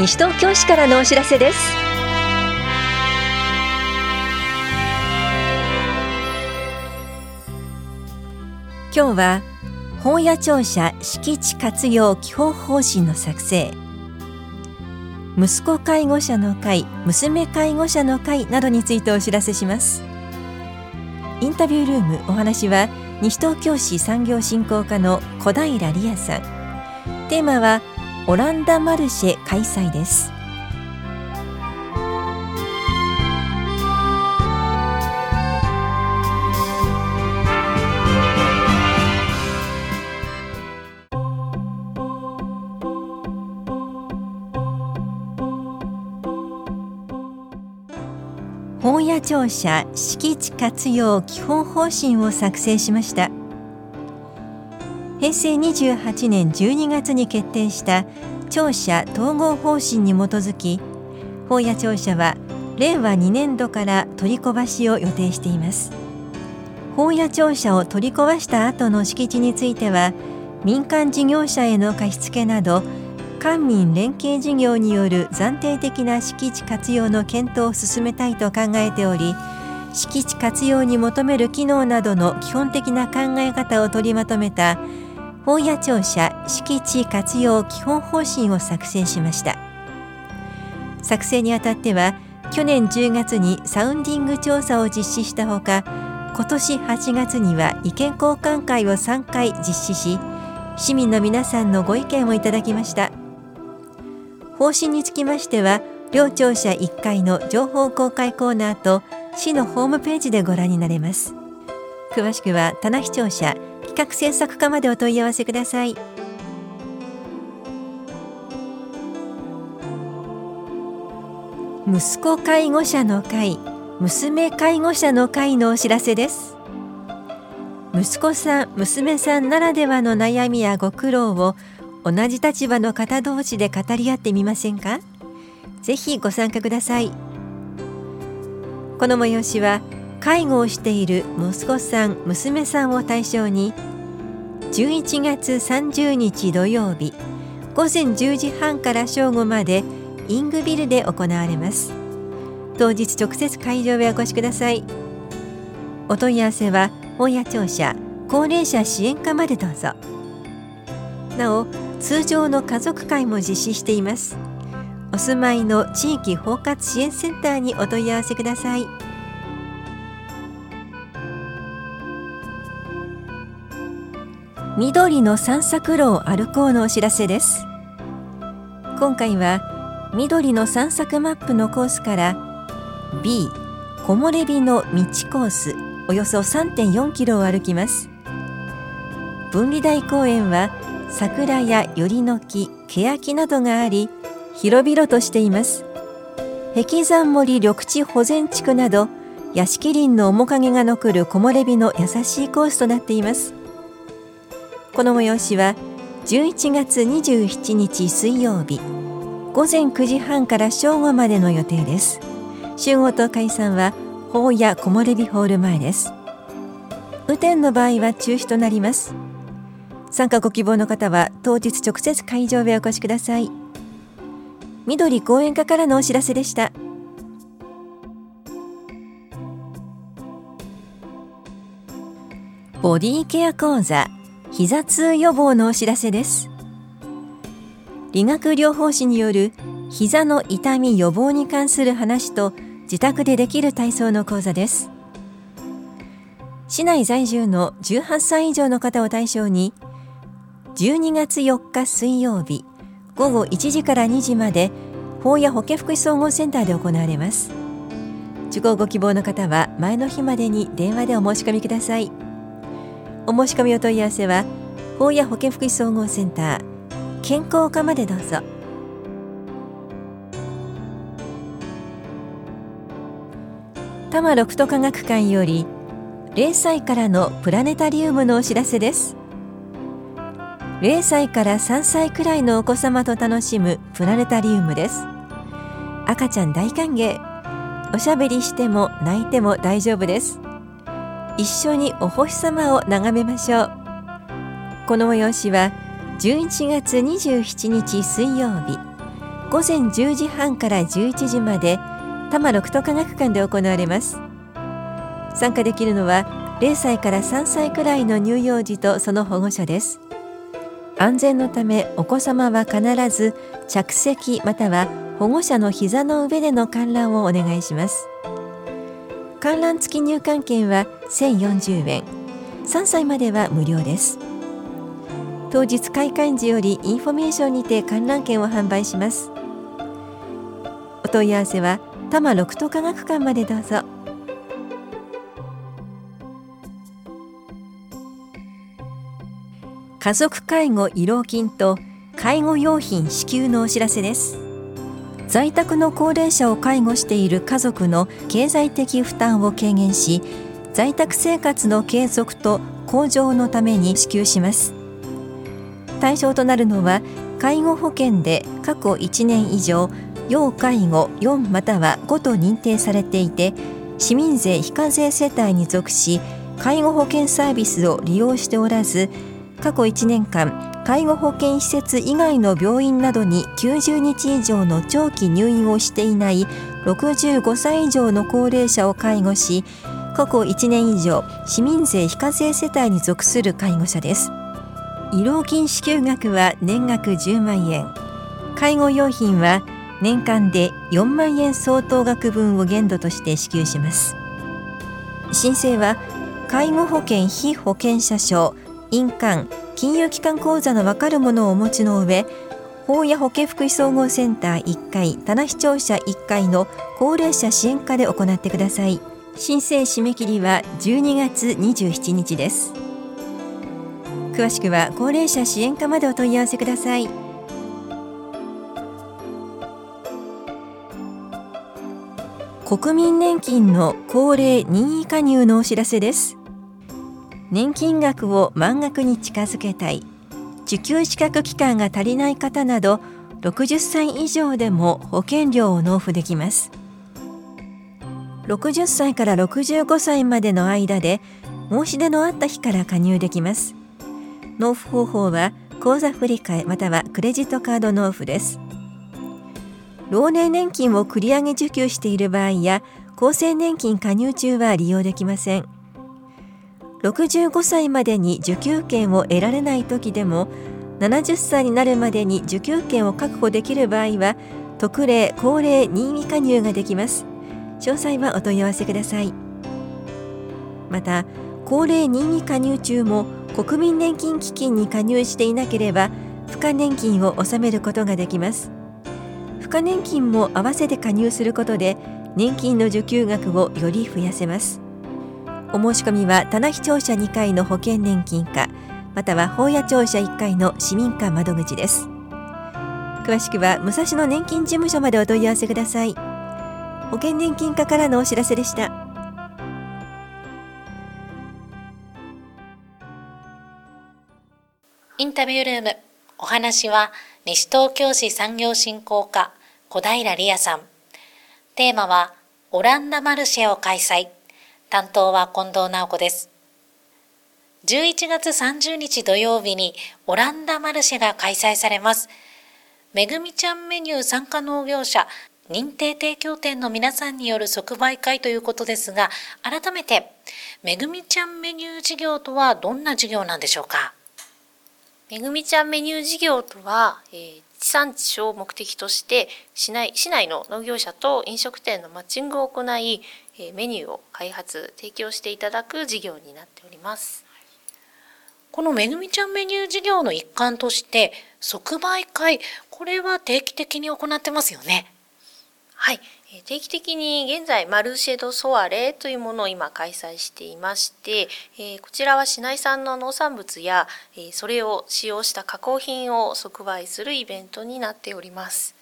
西東京市からのお知らせです。今日は本屋庁舎敷地活用基本方針の作成。息子介護者の会娘介護者の会などについてお知らせします。インタビュールームお話は西東京市産業振興課の小平理也さん。テーマはオランダマルシェ開催です。本屋庁舎敷地活用基本方針を作成しました。平成28年12月に決定した庁舎統合方針に基づき本屋庁舎は令和2年度から取り壊しを予定しています。本屋庁舎を取り壊した後の敷地については民間事業者への貸付など官民連携事業による暫定的な敷地活用の検討を進めたいと考えており敷地活用に求める機能などの基本的な考え方を取りまとめた本屋庁舎敷地活用基本方針を作成しました。作成にあたっては去年10月にサウンディング調査を実施したほか今年8月には意見交換会を3回実施し市民の皆さんのご意見をいただきました。方針につきましては両庁舎1階の情報公開コーナーと市のホームページでご覧になれます。詳しくは棚視聴者企画制作課までお問い合わせください。息子介護者の会娘介護者の会のお知らせです。息子さん娘さんならではの悩みやご苦労を同じ立場の方同士で語り合ってみませんか？ぜひご参加ください。この催しは介護をしている息子さん娘さんを対象に11月30日土曜日。午前10時半から正午までイングビルで行われます。当日直接会場へお越しください。お問い合わせは本屋庁舎高齢者支援課までどうぞ。なお通常の家族会も実施しています。お住まいの地域包括支援センターにお問い合わせください。緑の散策路を歩こうのお知らせです。今回は緑の散策マップのコースから B 木漏れ日の道コースおよそ3.4キロを歩きます。分離台公園は桜やよりの木欅などがあり広々としています。壁山森緑地保全地区など屋敷林の面影が残る木漏れ日の優しいコースとなっています。この催しは11月27日水曜日午前9時半から正午までの予定です。集合と解散は法や木漏れ日ホール前です。雨天の場合は中止となります。参加ご希望の方は当日直接会場へお越しください。緑講演課からのお知らせでした。ボディケア講座膝痛予防のお知らせです。理学療法士による膝の痛み予防に関する話と自宅でできる体操の講座です。市内在住の18歳以上の方を対象に12月4日水曜日午後1時から2時まで法や保健福祉総合センターで行われます。受講ご希望の方は前の日までに電話でお申し込みください。お申し込みお問い合わせは法や保健福祉総合センター健康課までどうぞ。多摩六都科学館より0歳からのプラネタリウムのお知らせです。0歳から3歳くらいのお子様と楽しむプラネタリウムです。赤ちゃん大歓迎。おしゃべりしても泣いても大丈夫です。一緒にお星様を眺めましょう。この催しは11月27日水曜日午前10時半から11時まで多摩六都科学館で行われます。参加できるのは0歳から3歳くらいの乳幼児とその保護者です。安全のためお子様は必ず着席または保護者の膝の上での観覧をお願いします。観覧付き入館券は1040円。3歳までは無料です。当日開館時よりインフォメーションにて観覧券を販売します。お問い合わせは多摩六都科学館までどうぞ。家族介護慰労金と介護用品支給のお知らせです。在宅の高齢者を介護している家族の経済的負担を軽減し在宅生活の継続と向上のために支給します。対象となるのは介護保険で過去1年以上要介護4または5と認定されていて市民税非課税世帯に属し介護保険サービスを利用しておらず過去1年間介護保険施設以外の病院などに90日以上の長期入院をしていない65歳以上の高齢者を介護し過去1年以上市民税非課税世帯に属する介護者です。慰労金支給額は年額10万円。介護用品は年間で4万円相当額分を限度として支給します。申請は介護保険非保険者証印鑑金融機関口座の分かるものをお持ちの上法や保健福祉総合センター1階棚視聴者1階の高齢者支援課で行ってください。申請締め切りは12月27日です。詳しくは高齢者支援課までお問い合わせください。国民年金の高齢任意加入のお知らせです。年金額を満額に近づけたい。受給資格期間が足りない方など60歳以上でも保険料を納付できます。60歳から65歳までの間で申し出のあった日から加入できます。納付方法は口座振替またはクレジットカード納付です。老年年金を繰り上げ受給している場合や厚生年金加入中は利用できません。65歳までに受給権を得られない時でも70歳になるまでに受給権を確保できる場合は特例高齢任意加入ができます。詳細はお問い合わせください。また高齢任意加入中も国民年金基金に加入していなければ付加年金を納めることができます。付加年金も合わせて加入することで年金の受給額をより増やせます。お申し込みは棚視聴者2階の保険年金課または法屋庁舎1階の市民課窓口です。詳しくは武蔵野年金事務所までお問い合わせください。保険年金課からのお知らせでしたインタビュールームお話は西東京市産業振興課小平理也さんテーマはオランダマルシェを開催担当は近藤直子です。11月30日土曜日にオランダマルシェが開催されます。めぐみちゃんメニュー参加農業者認定提供店の皆さんによる即売会ということですが、改めて、めぐみちゃんメニュー事業とはどんな事業なんでしょうか？めぐみちゃんメニュー事業とは、えー、地産地消を目的として市内市内の農業者と飲食店のマッチングを行い、メニューを開発提供していただく事業になっております。このめぐみちゃんメニュー事業の一環として即売会これは定期的に行ってますよねはい。定期的に現在マルシェドソアレというものを今開催していまして、えこちらは市内産の農産物や、えそれを使用した加工品を即売するイベントになっております。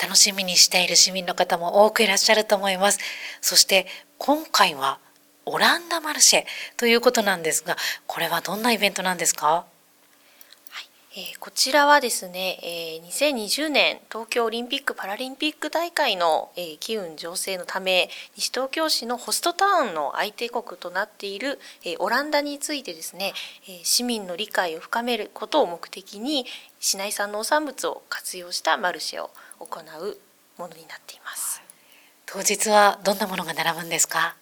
楽しみにしている市民の方も多くいらっしゃると思います。そして今回はオランダマルシェということなんですが、これはどんなイベントなんですか？え、こちらはですね、え、2020年東京オリンピック・パラリンピック大会の、え、機運醸成のため西東京市のホストタウンの相手国となっている、え、オランダについてですね、え、市民の理解を深めることを目的に市内産農産物を活用したマルシェを行うものになっています。当日はどんなものが並ぶんですか？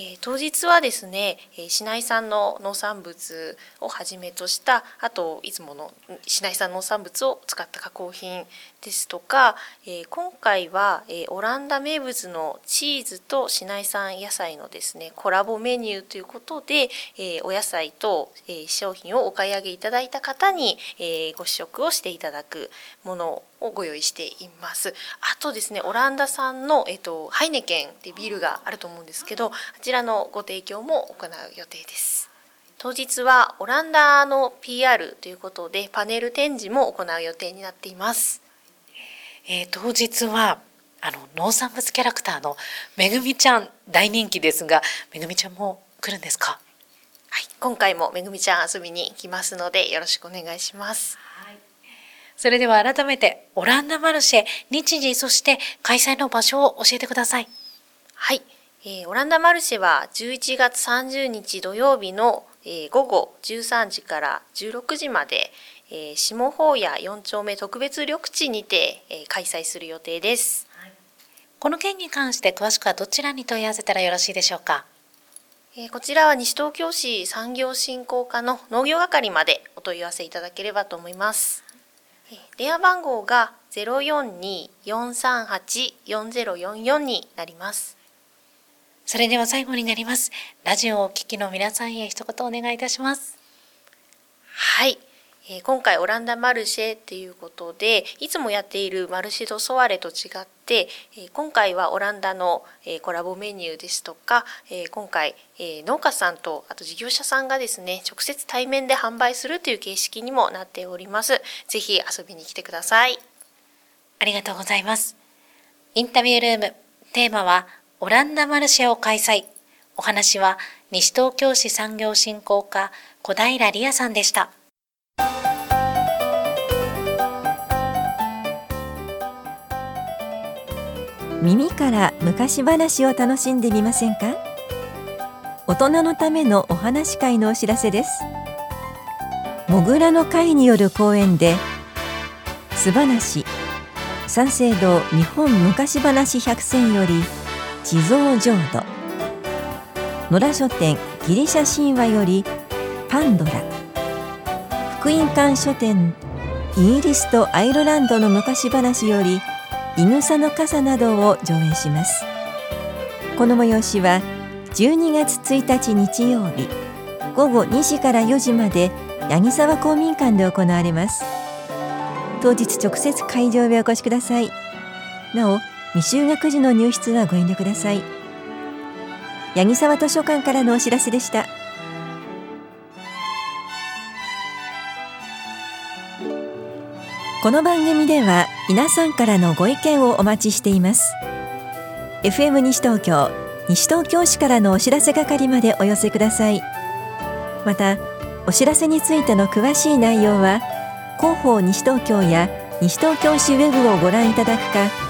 えー、当日はですね、えー、市内産の農産物をはじめとしたあといつもの市内産農産物を使った加工品ですとか、えー、今回は、えオランダ名物のチーズと市内産野菜のですねコラボメニューということで、えお野菜と、え商品をお買い上げいただいた方に、えご試食をしていただくものをご用意しています。あとですねオランダ産の、えーと、ハイネケンってビールがあると思うんですけどあちらのご提供も行う予定です。当日はオランダの PR ということでパネル展示も行う予定になっています。えー、当日はあの農産物キャラクターのめぐみちゃん大人気ですがめぐみちゃんも来るんですか？はい今回もめぐみちゃん遊びに来ますのでよろしくお願いします。はい。それでは改めてオランダマルシェ日時そして開催の場所を教えてください。はい、えー、オランダマルシェは11月30日土曜日の、えー、午後13時から16時までえー、下法屋4丁目特別緑地にて、えー、開催する予定です、はい、この件に関して詳しくはどちらに問い合わせたらよろしいでしょうか、えー、こちらは西東京市産業振興課の農業係までお問い合わせいただければと思います、えー、電話番号が042-438-4044になりますそれでは最後になりますラジオをお聞きの皆さんへ一言お願いいたしますはいえ今回オランダマルシェっていうことでいつもやっているマルシド・ソワレと違って、え今回はオランダの、えコラボメニューですとか、え今回、え農家さんとあと事業者さんがですね直接対面で販売するという形式にもなっております。ぜひ遊びに来てください。ありがとうございます。インタビュールームテーマはオランダマルシェを開催。お話は西東京市産業振興課小平理也さんでした。耳から昔話を楽しんでみませんか？大人のためのお話会のお知らせですもぐらの会による講演で素話三省堂日本昔話百選より地蔵浄土。野良書店ギリシャ神話よりパンドラ。福音館書店イギリスとアイルランドの昔話よりいぐさの傘などを上演します。この催しは12月1日日曜日。午後2時から4時まで八木沢公民館で行われます。当日直接会場へお越しください。なお未就学児の入室はご遠慮ください。八木沢図書館からのお知らせでした。この番組では皆さんからのご意見をお待ちしています。FM 西東京西東京市からのお知らせ係までお寄せください。またお知らせについての詳しい内容は広報西東京や西東京市ウェブをご覧いただくか